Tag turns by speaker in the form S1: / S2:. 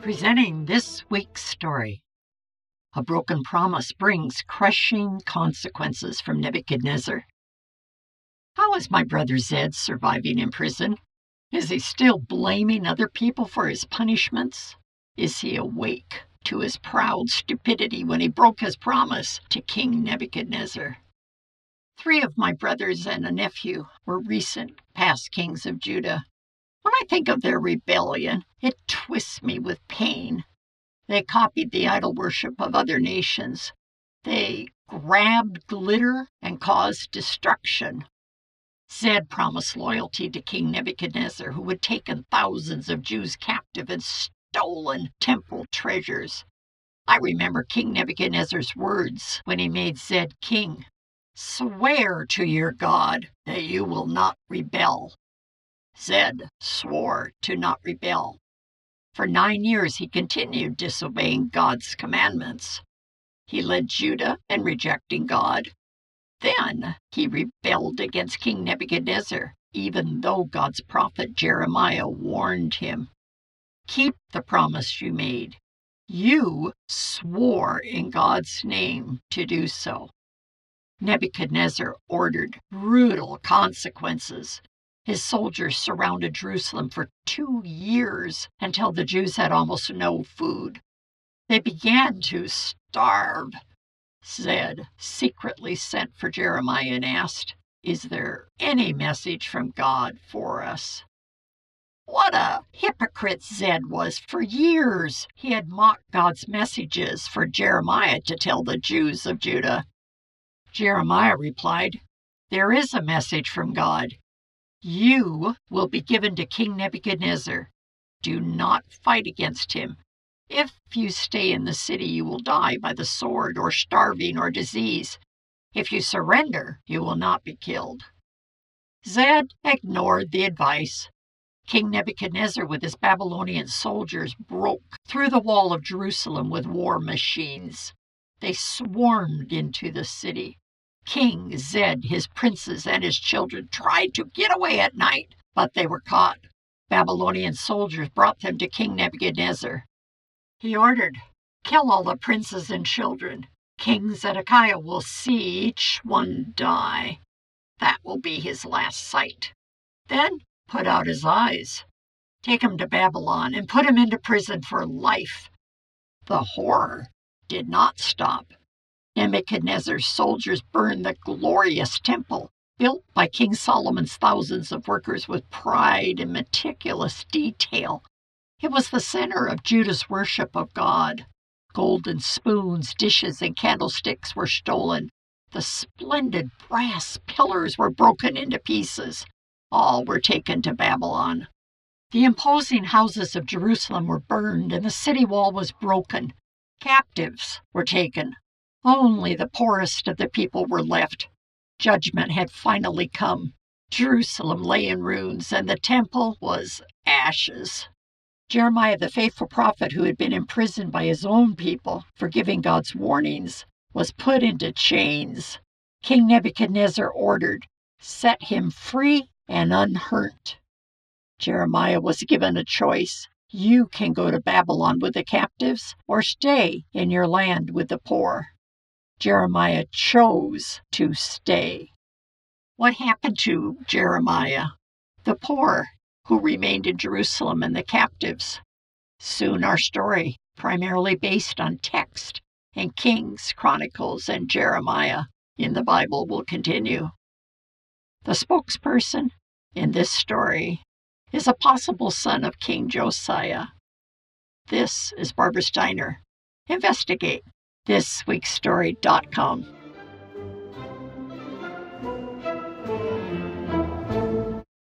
S1: Presenting this week's story. A broken promise brings crushing consequences from Nebuchadnezzar. How is my brother Zed surviving in prison? Is he still blaming other people for his punishments? Is he awake to his proud stupidity when he broke his promise to King Nebuchadnezzar? Three of my brothers and a nephew were recent past kings of Judah. When I think of their rebellion, it twists me with pain. They copied the idol worship of other nations. They grabbed glitter and caused destruction. Zed promised loyalty to King Nebuchadnezzar, who had taken thousands of Jews captive and stolen temple treasures. I remember King Nebuchadnezzar's words when he made Zed king Swear to your God that you will not rebel. Zed swore to not rebel. For nine years he continued disobeying God's commandments. He led Judah in rejecting God. Then he rebelled against King Nebuchadnezzar, even though God's prophet Jeremiah warned him. Keep the promise you made. You swore in God's name to do so. Nebuchadnezzar ordered brutal consequences his soldiers surrounded Jerusalem for two years until the Jews had almost no food. They began to starve. Zed secretly sent for Jeremiah and asked, Is there any message from God for us? What a hypocrite Zed was for years. He had mocked God's messages for Jeremiah to tell the Jews of Judah. Jeremiah replied, There is a message from God. You will be given to King Nebuchadnezzar. Do not fight against him. If you stay in the city, you will die by the sword, or starving, or disease. If you surrender, you will not be killed. Zed ignored the advice. King Nebuchadnezzar, with his Babylonian soldiers, broke through the wall of Jerusalem with war machines. They swarmed into the city. King Zed, his princes, and his children tried to get away at night, but they were caught. Babylonian soldiers brought them to King Nebuchadnezzar. He ordered, Kill all the princes and children. King Zedekiah will see each one die. That will be his last sight. Then put out his eyes. Take him to Babylon and put him into prison for life. The horror did not stop. Nebuchadnezzar's soldiers burned the glorious temple, built by King Solomon's thousands of workers with pride and meticulous detail. It was the center of Judah's worship of God. Golden spoons, dishes, and candlesticks were stolen. The splendid brass pillars were broken into pieces. All were taken to Babylon. The imposing houses of Jerusalem were burned, and the city wall was broken. Captives were taken. Only the poorest of the people were left. Judgment had finally come. Jerusalem lay in ruins, and the temple was ashes. Jeremiah, the faithful prophet who had been imprisoned by his own people for giving God's warnings, was put into chains. King Nebuchadnezzar ordered, Set him free and unhurt. Jeremiah was given a choice. You can go to Babylon with the captives or stay in your land with the poor. Jeremiah chose to stay. What happened to Jeremiah? The poor who remained in Jerusalem and the captives. Soon our story, primarily based on text and Kings, Chronicles, and Jeremiah in the Bible, will continue. The spokesperson in this story is a possible son of King Josiah. This is Barbara Steiner. Investigate thisweekstory.com.